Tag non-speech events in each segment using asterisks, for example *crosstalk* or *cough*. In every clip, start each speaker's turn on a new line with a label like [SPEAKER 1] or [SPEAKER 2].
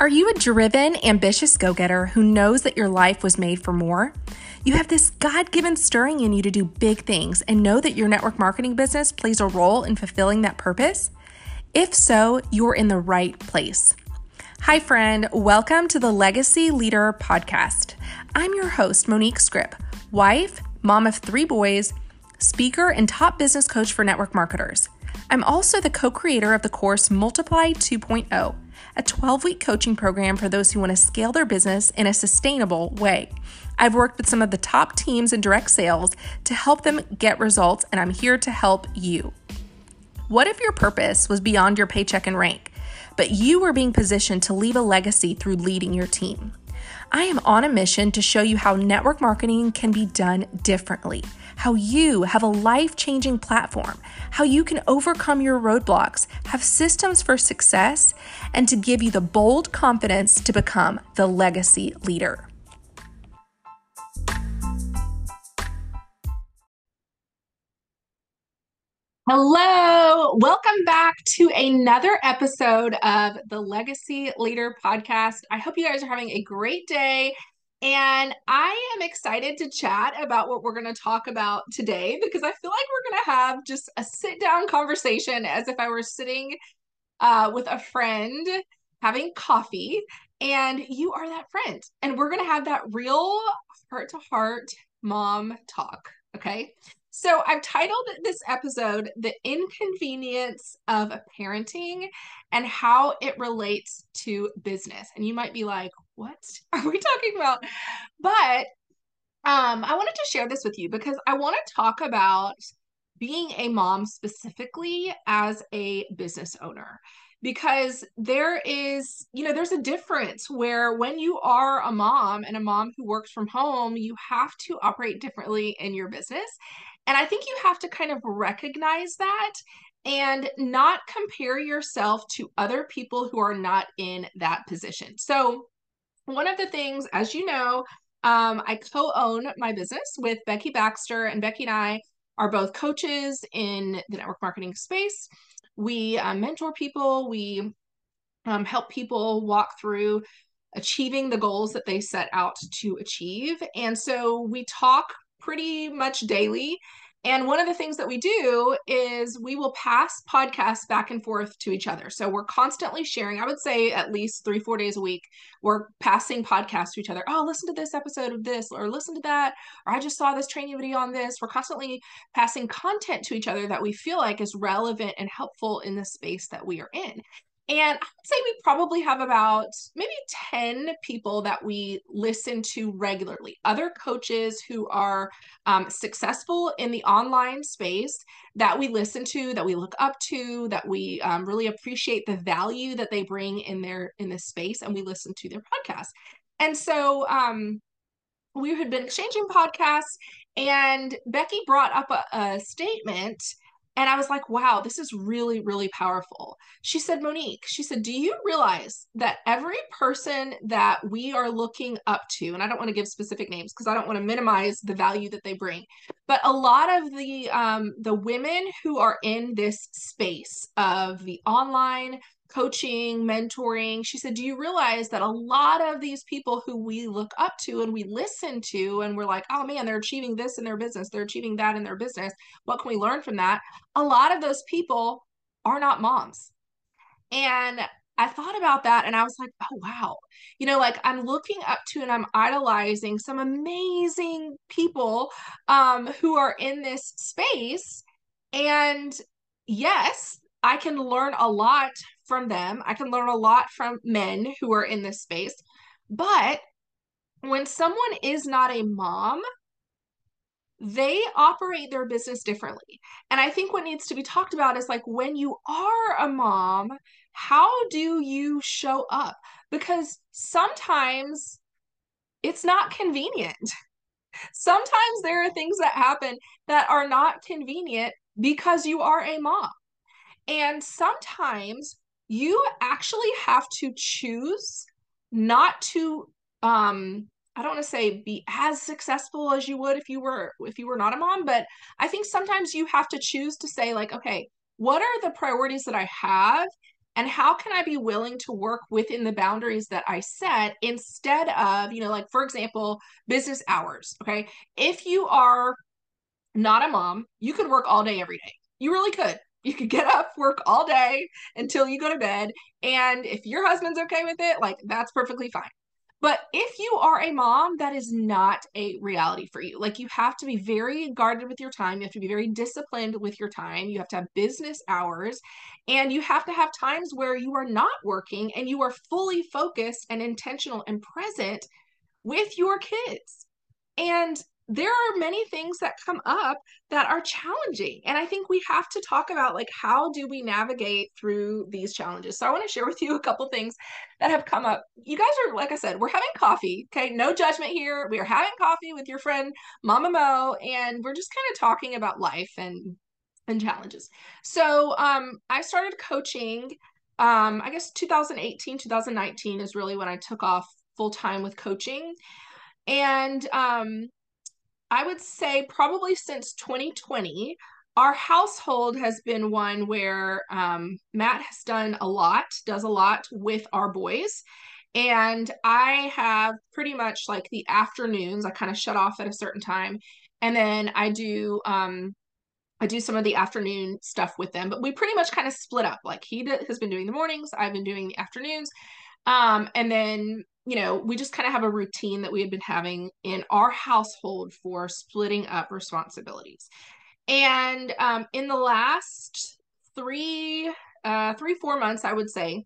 [SPEAKER 1] Are you a driven, ambitious go getter who knows that your life was made for more? You have this God given stirring in you to do big things and know that your network marketing business plays a role in fulfilling that purpose? If so, you're in the right place. Hi, friend. Welcome to the Legacy Leader Podcast. I'm your host, Monique Scrip, wife, mom of three boys, speaker, and top business coach for network marketers. I'm also the co creator of the course Multiply 2.0 a 12 week coaching program for those who want to scale their business in a sustainable way. I've worked with some of the top teams in direct sales to help them get results, and I'm here to help you. What if your purpose was beyond your paycheck and rank, but you were being positioned to leave a legacy through leading your team? I am on a mission to show you how network marketing can be done differently how you have a life changing platform, how you can overcome your roadblocks, have systems for success, and to give you the bold confidence to become the legacy leader. Hello, welcome back to another episode of the Legacy Leader Podcast. I hope you guys are having a great day and I am excited to chat about what we're going to talk about today because I feel like we're going to have just a sit down conversation as if I were sitting uh, with a friend having coffee. And you are that friend. And we're going to have that real heart to heart mom talk. Okay. So I've titled this episode The Inconvenience of Parenting and How It Relates to Business. And you might be like, what? *laughs* Are we talking about? But um, I wanted to share this with you because I want to talk about being a mom specifically as a business owner. Because there is you know there's a difference where when you are a mom and a mom who works from home you have to operate differently in your business. And i think you have to kind of recognize that and not compare yourself to other people who are not in that position. So one of the things, as you know, um, I co own my business with Becky Baxter, and Becky and I are both coaches in the network marketing space. We um, mentor people, we um, help people walk through achieving the goals that they set out to achieve. And so we talk pretty much daily and one of the things that we do is we will pass podcasts back and forth to each other. So we're constantly sharing, I would say at least three, four days a week, we're passing podcasts to each other. Oh, listen to this episode of this, or listen to that, or I just saw this training video on this. We're constantly passing content to each other that we feel like is relevant and helpful in the space that we are in. And I would say we probably have about maybe 10 people that we listen to regularly, other coaches who are um, successful in the online space that we listen to, that we look up to, that we um, really appreciate the value that they bring in their in this space, and we listen to their podcast. And so um, we had been exchanging podcasts, and Becky brought up a, a statement and I was like, wow, this is really, really powerful. She said, Monique, she said, do you realize that every person that we are looking up to, and I don't want to give specific names because I don't want to minimize the value that they bring, but a lot of the um, the women who are in this space of the online coaching, mentoring. She said, Do you realize that a lot of these people who we look up to and we listen to, and we're like, oh man, they're achieving this in their business, they're achieving that in their business. What can we learn from that? A lot of those people are not moms. And I thought about that and I was like, oh, wow. You know, like I'm looking up to and I'm idolizing some amazing people um, who are in this space. And yes, I can learn a lot from them. I can learn a lot from men who are in this space. But when someone is not a mom, they operate their business differently. And I think what needs to be talked about is like when you are a mom, how do you show up? Because sometimes it's not convenient. Sometimes there are things that happen that are not convenient because you are a mom. And sometimes you actually have to choose not to um I don't want to say be as successful as you would if you were if you were not a mom, but I think sometimes you have to choose to say like, okay, what are the priorities that I have and how can I be willing to work within the boundaries that I set instead of, you know, like for example, business hours. Okay. If you are not a mom, you could work all day every day. You really could. You could get up, work all day until you go to bed. And if your husband's okay with it, like that's perfectly fine. But if you are a mom, that is not a reality for you. Like you have to be very guarded with your time. You have to be very disciplined with your time. You have to have business hours and you have to have times where you are not working and you are fully focused and intentional and present with your kids. And there are many things that come up that are challenging and i think we have to talk about like how do we navigate through these challenges? So i want to share with you a couple things that have come up. You guys are like i said we're having coffee okay? No judgment here. We are having coffee with your friend mama mo and we're just kind of talking about life and and challenges. So um i started coaching um i guess 2018 2019 is really when i took off full time with coaching. And um I would say probably since 2020, our household has been one where um, Matt has done a lot, does a lot with our boys. And I have pretty much like the afternoons, I kind of shut off at a certain time. And then I do, um, I do some of the afternoon stuff with them, but we pretty much kind of split up. Like he has been doing the mornings, I've been doing the afternoons. Um, and then you know, we just kind of have a routine that we had been having in our household for splitting up responsibilities. And um, in the last three, uh, three, four months, I would say,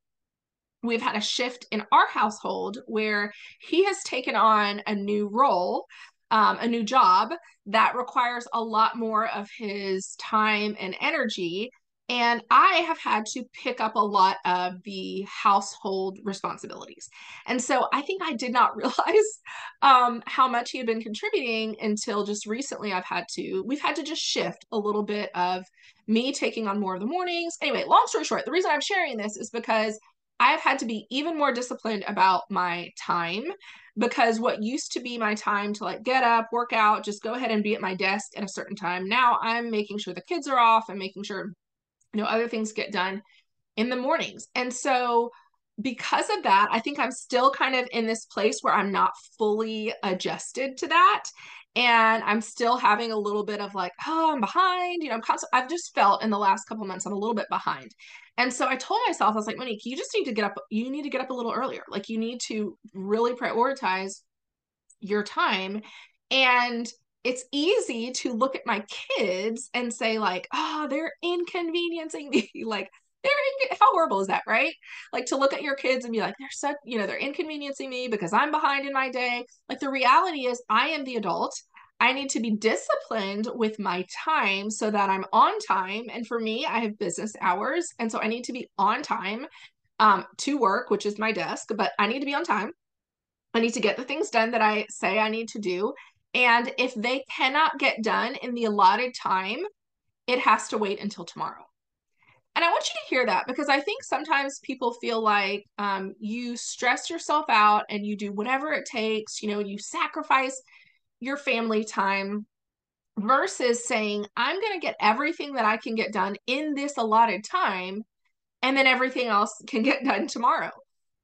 [SPEAKER 1] we've had a shift in our household where he has taken on a new role, um, a new job that requires a lot more of his time and energy and I have had to pick up a lot of the household responsibilities. And so I think I did not *laughs* realize um, how much he had been contributing until just recently I've had to, we've had to just shift a little bit of me taking on more of the mornings. Anyway, long story short, the reason I'm sharing this is because I have had to be even more disciplined about my time because what used to be my time to like get up, work out, just go ahead and be at my desk at a certain time. Now I'm making sure the kids are off and making sure you know other things get done in the mornings. And so because of that i think i'm still kind of in this place where i'm not fully adjusted to that. And i'm still having a little bit of like oh i'm behind you know i'm constant i've just felt in the last couple months i'm a little bit behind. And so i told myself i was like monique you just need to get up you need to get up a little earlier. Like you need to really prioritize your time. And it's easy to look at my kids and say like oh they're inconveniencing me. *laughs* Like they're in- how horrible is that right? Like to look at your kids and be like they're such you know they're inconveniencing me because i'm behind in my day. Like the reality is i am the adult. I need to be disciplined with my time so that i'm on time. And for me i have business hours. And so i need to be on time um, to work which is my desk but i need to be on time. I need to get the things done that I say I need to do. And if they cannot get done in the allotted time, it has to wait until tomorrow. And I want you to hear that because I think sometimes people feel like um, you stress yourself out and you do whatever it takes, you know, you sacrifice your family time versus saying, I'm going to get everything that I can get done in this allotted time and then everything else can get done tomorrow.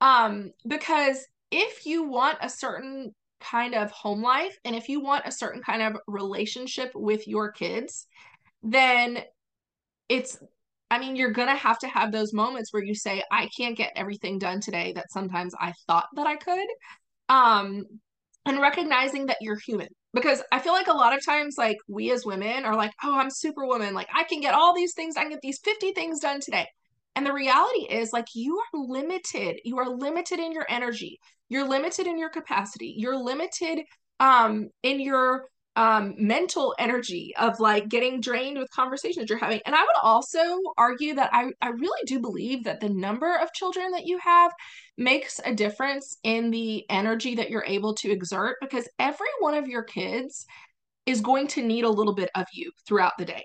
[SPEAKER 1] Um, because if you want a certain kind of home life and if you want a certain kind of relationship with your kids, then it's I mean, you're going to have to have those moments where you say, I can't get everything done today that sometimes I thought that I could. Um, and recognizing that you're human. Because I feel like a lot of times, like we as women are like, oh, I'm superwoman. Like I can get all these things. I can get these 50 things done today. And the reality is, like, you are limited. You are limited in your energy. You're limited in your capacity. You're limited um, in your um, mental energy of like getting drained with conversations you're having. And I would also argue that I, I really do believe that the number of children that you have makes a difference in the energy that you're able to exert because every one of your kids is going to need a little bit of you throughout the day.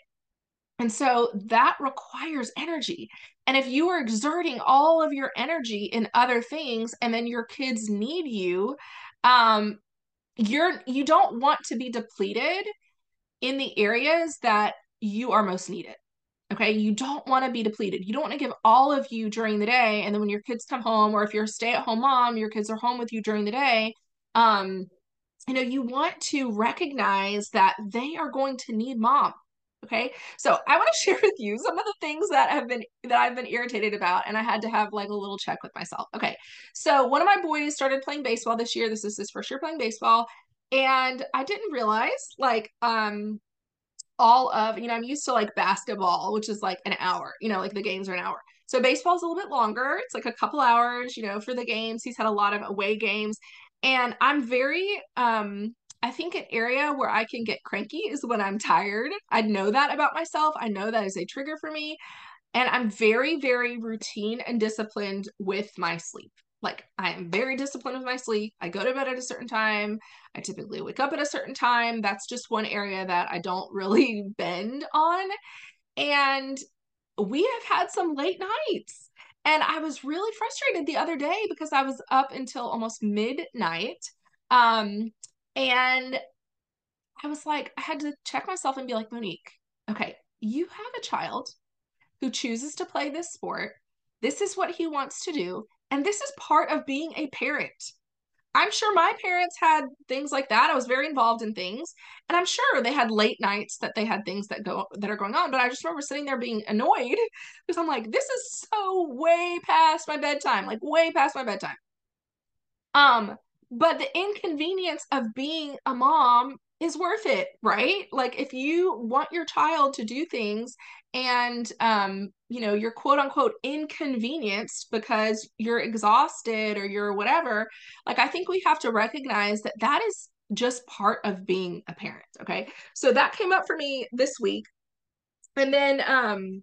[SPEAKER 1] And so that requires energy. And if you are exerting all of your energy in other things and then your kids need you, um, you're you don't want to be depleted in the areas that you are most needed. Okay. You don't want to be depleted. You don't want to give all of you during the day. And then when your kids come home, or if you're a stay at home mom, your kids are home with you during the day. Um, you know, you want to recognize that they are going to need mom. Okay. So I want to *laughs* share with you some of the things that have been that I've been irritated about. And I had to have like a little check with myself. Okay. So one of my boys started playing baseball this year. This is his first year playing baseball. And I didn't realize like um all of, you know, I'm used to like basketball, which is like an hour, you know, like the games are an hour. So baseball's a little bit longer. It's like a couple hours, you know, for the games. He's had a lot of away games. And I'm very um I think an area where I can get cranky is when I'm tired. I know that about myself. I know that is a trigger for me. And I'm very, very routine and disciplined with my sleep. Like I am very disciplined with my sleep. I go to bed at a certain time. I typically wake up at a certain time. That's just one area that I don't *laughs* really bend on. And we have had some late nights. And I was really frustrated the other day because I was up until almost midnight. Um, and I was like, I had to check myself and be like, Monique, okay, you have a child who chooses to play this sport. This is what he wants to do. And this is part of being a parent. I'm sure my parents had things like that. I was very involved in things, and I'm sure they had late nights that they had things that go that are going on. But I just remember sitting there being annoyed *laughs* because I'm like, this is so way past my bedtime, like way past my bedtime. Um, but the inconvenience of being a mom is worth it, right? Like if you want your child to do things and um you know you're quote unquote inconvenienced because you're exhausted or you're whatever like i think we have to recognize that that is just part of being a parent okay so that came up for me this week and then um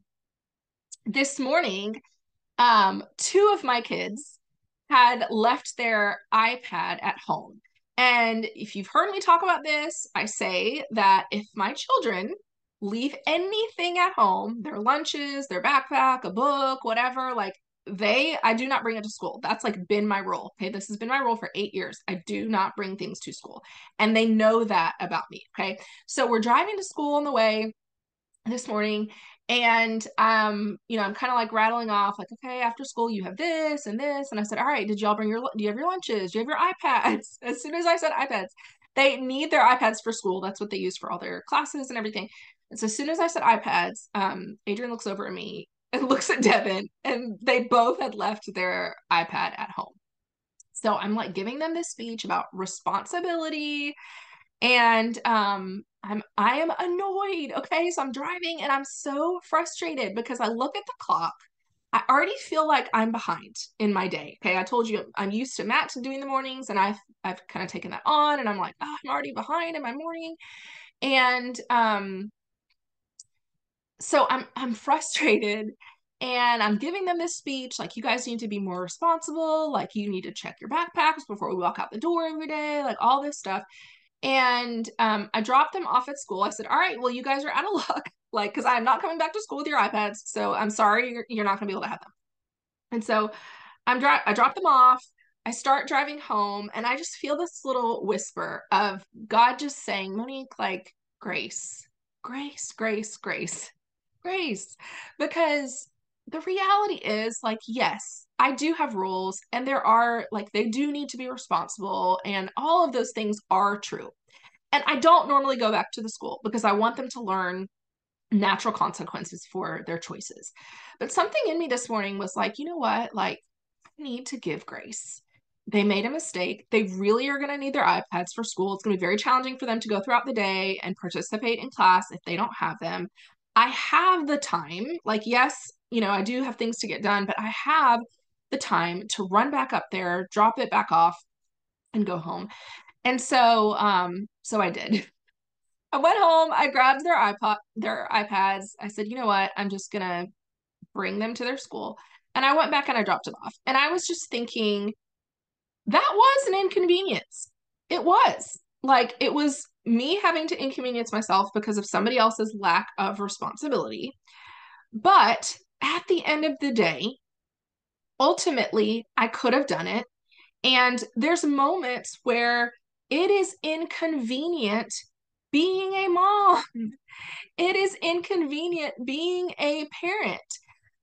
[SPEAKER 1] this morning um two of my kids had left their iPad at home. And if you've heard me talk about this, I say that if my children leave anything at home, their lunches, their backpack, a book, whatever, like they, I do not bring it to school. That's like been my rule. Okay. This has been my rule for eight years. I do not bring things to school. And they know that about me. Okay. So we're driving to school on the way this morning and um you know i'm kind of like rattling off like okay after school you have this and this and i said all right did y'all bring your do you have your lunches? Do you have your ipads? *laughs* As soon as i said ipads they need their ipads for school. That's what they use for all their classes and everything. And so as soon as i said ipads um adrian looks over at me *laughs* and looks at devin and they both had left their ipad at home. So i'm like giving them this speech about responsibility and um I'm I am annoyed. Okay. So I'm driving and I'm so frustrated because I look at the clock. I already feel like I'm behind in my day. Okay. I told you I'm used to Matt doing the mornings and I've I've kind of taken that on and I'm like, oh, I'm already behind in my morning. And um so I'm I'm *laughs* frustrated and I'm giving them this speech like you guys need to be more responsible, like you need to check your backpacks before we walk out the door every day, like all this stuff. And um, I dropped them off at school. I said, All right, well, you guys are out of *laughs* luck. like, because I'm not coming back to school with your iPads. So I'm sorry, you're, you're not going to be able to have them. And so I'm dri- I drop them off. I start driving home and I just feel this little whisper of God just saying, Monique, like, grace, grace, grace, grace, grace. Because the reality is, like, yes, I do have rules and there are like they do need to be responsible and all of those things are true. And I don't normally go back to the school because I want them to learn natural consequences for their choices. But something in me this morning was like, you know what? Like I need to give grace. They made a mistake. They really are going to need their iPads for school. It's going to be very challenging for them to go throughout the day and participate in class if they don't have them. I have the time. Like, yes, you know, I do have things to get done, but I have the time to run back up there, drop it back off, and go home. And so, um, so I did. *laughs* I went home, I grabbed their iPod, their iPads. I said, you know what? I'm just gonna bring them to their school. And I went back and I dropped them off. And I was just thinking, that was an inconvenience. It was. Like it was me having to inconvenience myself because of somebody else's lack of responsibility. But at the end of the day, ultimately I could have done it. And there's moments where it is inconvenient being a mom. *laughs* It is inconvenient being a parent.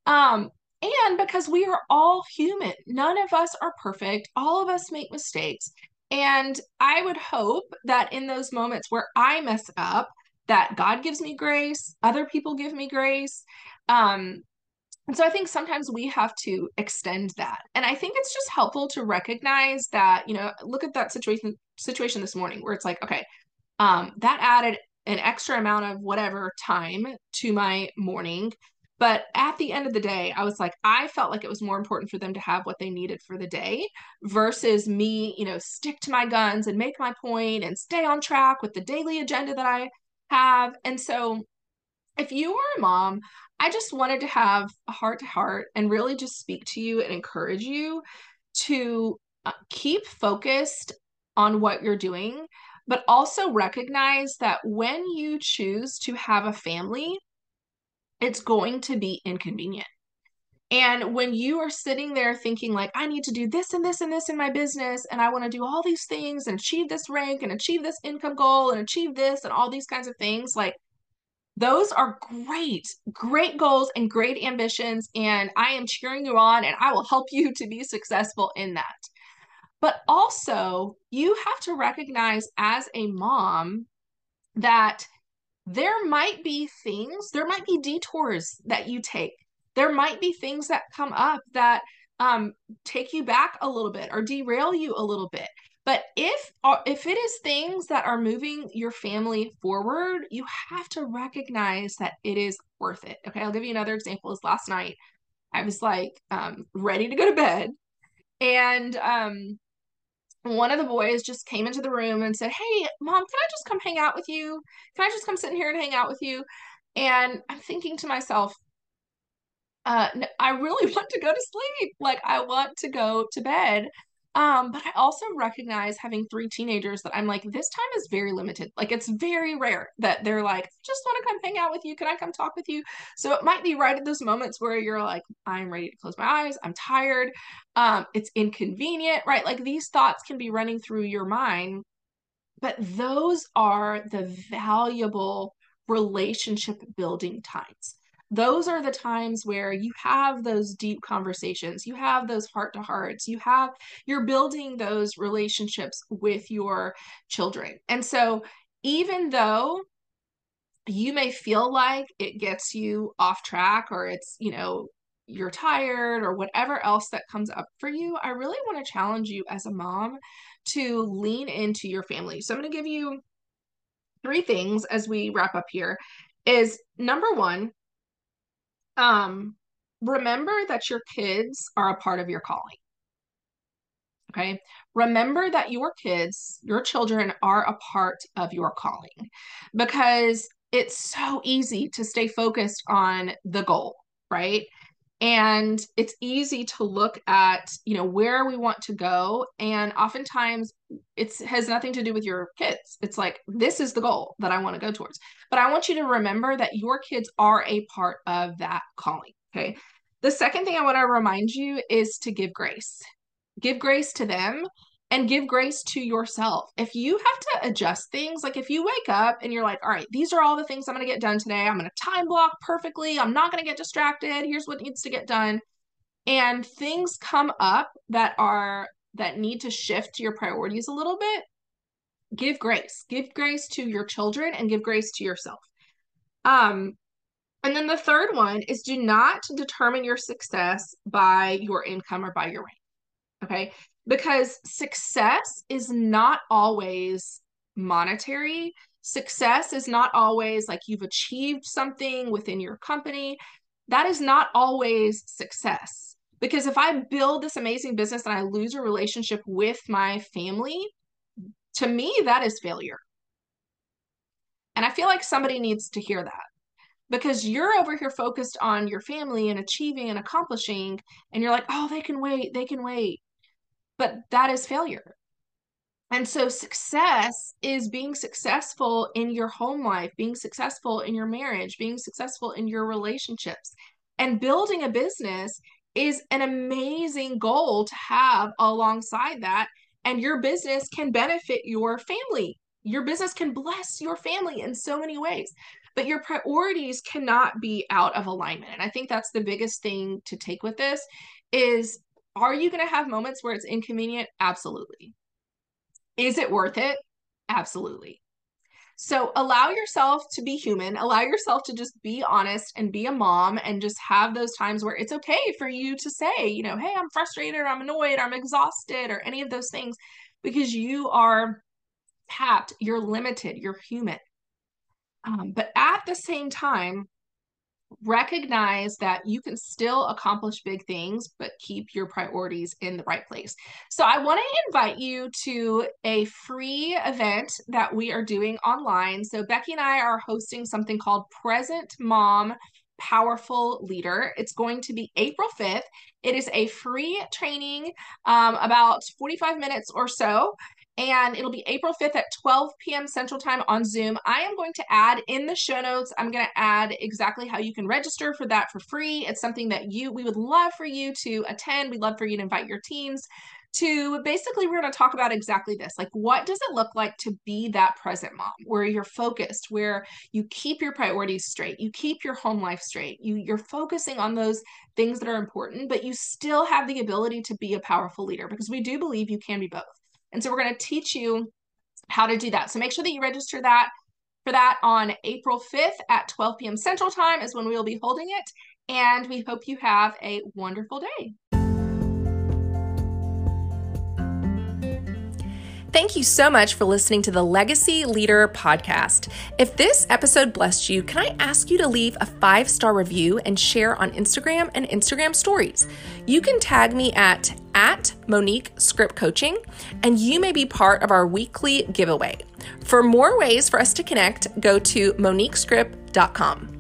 [SPEAKER 1] Um, and because we are all human, none of us are perfect, all of us make mistakes. And I would hope that in those moments where I mess up, that God gives me grace, other people give me grace. Um, and so I think sometimes we have to extend that. And I think it's just helpful to recognize that, you know, look at that situation situation this morning where it's like, okay, um, that added an extra amount of whatever time to my morning. But at the end of the day, I was like, I felt like it was more important for them to have what they needed for the day versus me, you know, stick to my guns and make my point and stay on track with the daily agenda that I have. And so, if you are a mom, I just wanted to have a heart to heart and really just speak to you and encourage you to uh, keep focused on what you're doing but also recognize that when you choose to have a family, it's going to be inconvenient. And when you are sitting there thinking, like, I need to do this and this and this in my business, and I want to do all these things and achieve this rank and achieve this income goal and achieve this and all these kinds of things, like, those are great, great goals and great ambitions. And I am cheering you on and I will help you to be successful in that. But also, you have to recognize as a mom that there might be things, there might be detours that you take. There might be things that come up that um, take you back a little bit or derail you a little bit. But if uh, if it is things that are moving your family forward, you have to recognize that it is worth it. Okay, I'll give you another example. Is last night I was like um, ready to go to bed, and um, one of the boys just came into the room and said, Hey, mom, can I just come hang out with you? Can I just come sit in here and hang out with you? And I'm thinking to myself, uh, I really *laughs* want to go to sleep. Like, I want to go to bed. Um, but I also recognize having three teenagers that I'm like, this time is very limited. Like, it's very rare that they're like, just want to come hang out with you. Can I come talk with you? So it might be right at those moments where you're like, I'm ready to close my eyes. I'm tired. Um, it's inconvenient, right? Like, these thoughts can be running through your mind. But those are the valuable relationship building times those are the times where you have those deep conversations you have those heart to hearts you have you're building those relationships with your children. And so even though you may feel like it gets you off track or it's you know you're tired or whatever else that comes up for you i really want to challenge you as a mom to lean into your family. So i'm going to give you three things as we wrap up here is number one um, remember that your kids are a part of your calling. Okay. Remember that your kids, your children are a part of your calling because it's so easy to stay focused on the goal, right? And it's easy to look at you know where we want to go. And oftentimes it has nothing to do with your kids. It's like this is the goal that i want to go towards. But i want you to remember that your kids are a part of that calling okay? The second thing i want to remind you is to give grace. Give grace to them and give grace to yourself. If you have to adjust things, like if you wake up and you're like, all right, these are all the things I'm going to get done today. I'm going to time block perfectly. I'm not going to get distracted. Here's what needs to get done. And things come up that are that need to shift your priorities a little bit. Give grace. Give grace to your children and give grace to yourself. Um and then the third one is do not determine your success by your income or by your rank. Okay because success is not always monetary. Success is not always like you've achieved something within your company. That is not always success. Because if I build this amazing business and I lose a relationship with my family, to me, that is failure. And I feel like somebody needs to hear that because you're over here focused on your family and achieving and accomplishing, and you're like, oh, they can wait, they can wait but that is failure. And so success is being successful in your home life, being successful in your marriage, being successful in your relationships. And building a business is an amazing goal to have alongside that. And your business can benefit your family your business can bless your family in so many ways but your priorities cannot be out of alignment and i think that's the biggest thing to take with this is are you going to have moments where it's inconvenient? Absolutely. Is it worth it? Absolutely. So allow yourself to be human allow yourself to just be honest and be a mom and just have those times where it's okay for you to say you know hey i'm frustrated i'm annoyed i'm exhausted or any of those things because you are tapped you're limited you're human. Um, but at the same time, recognize that you can still accomplish big things, but keep your priorities in the right place. So, I want to invite you to a free event that we are doing online. So, Becky and I are hosting something called Present Mom Powerful Leader. It's going to be April 5th. It is a free training, um, about 45 minutes or so and it'll be April 5th at 12 p.m. Central Time on Zoom. I am going to add in the show notes, I'm going to add exactly how you can register for that for free. It's something that you we would love for you to attend. We'd love for you to invite your teams to basically we're going to talk about exactly this. Like what does it look like to be that present mom where you're focused, where you keep your priorities straight, you keep your home life straight. You you're focusing on those things that are important, but you still have the ability to be a powerful leader because we do believe you can be both. And so we're going to teach you how to do that. So make sure that you register that for that on April 5th at 12 p.m. Central Time is when we will be holding it. And we hope you have a wonderful day. Thank you so much for listening to the Legacy Leader podcast. If this episode blessed you, can I ask you to leave a five star review and share on Instagram and Instagram stories? You can tag me at at Monique Scrip Coaching, and you may be part of our weekly giveaway. For more ways for us to connect, go to moniquescrip.com.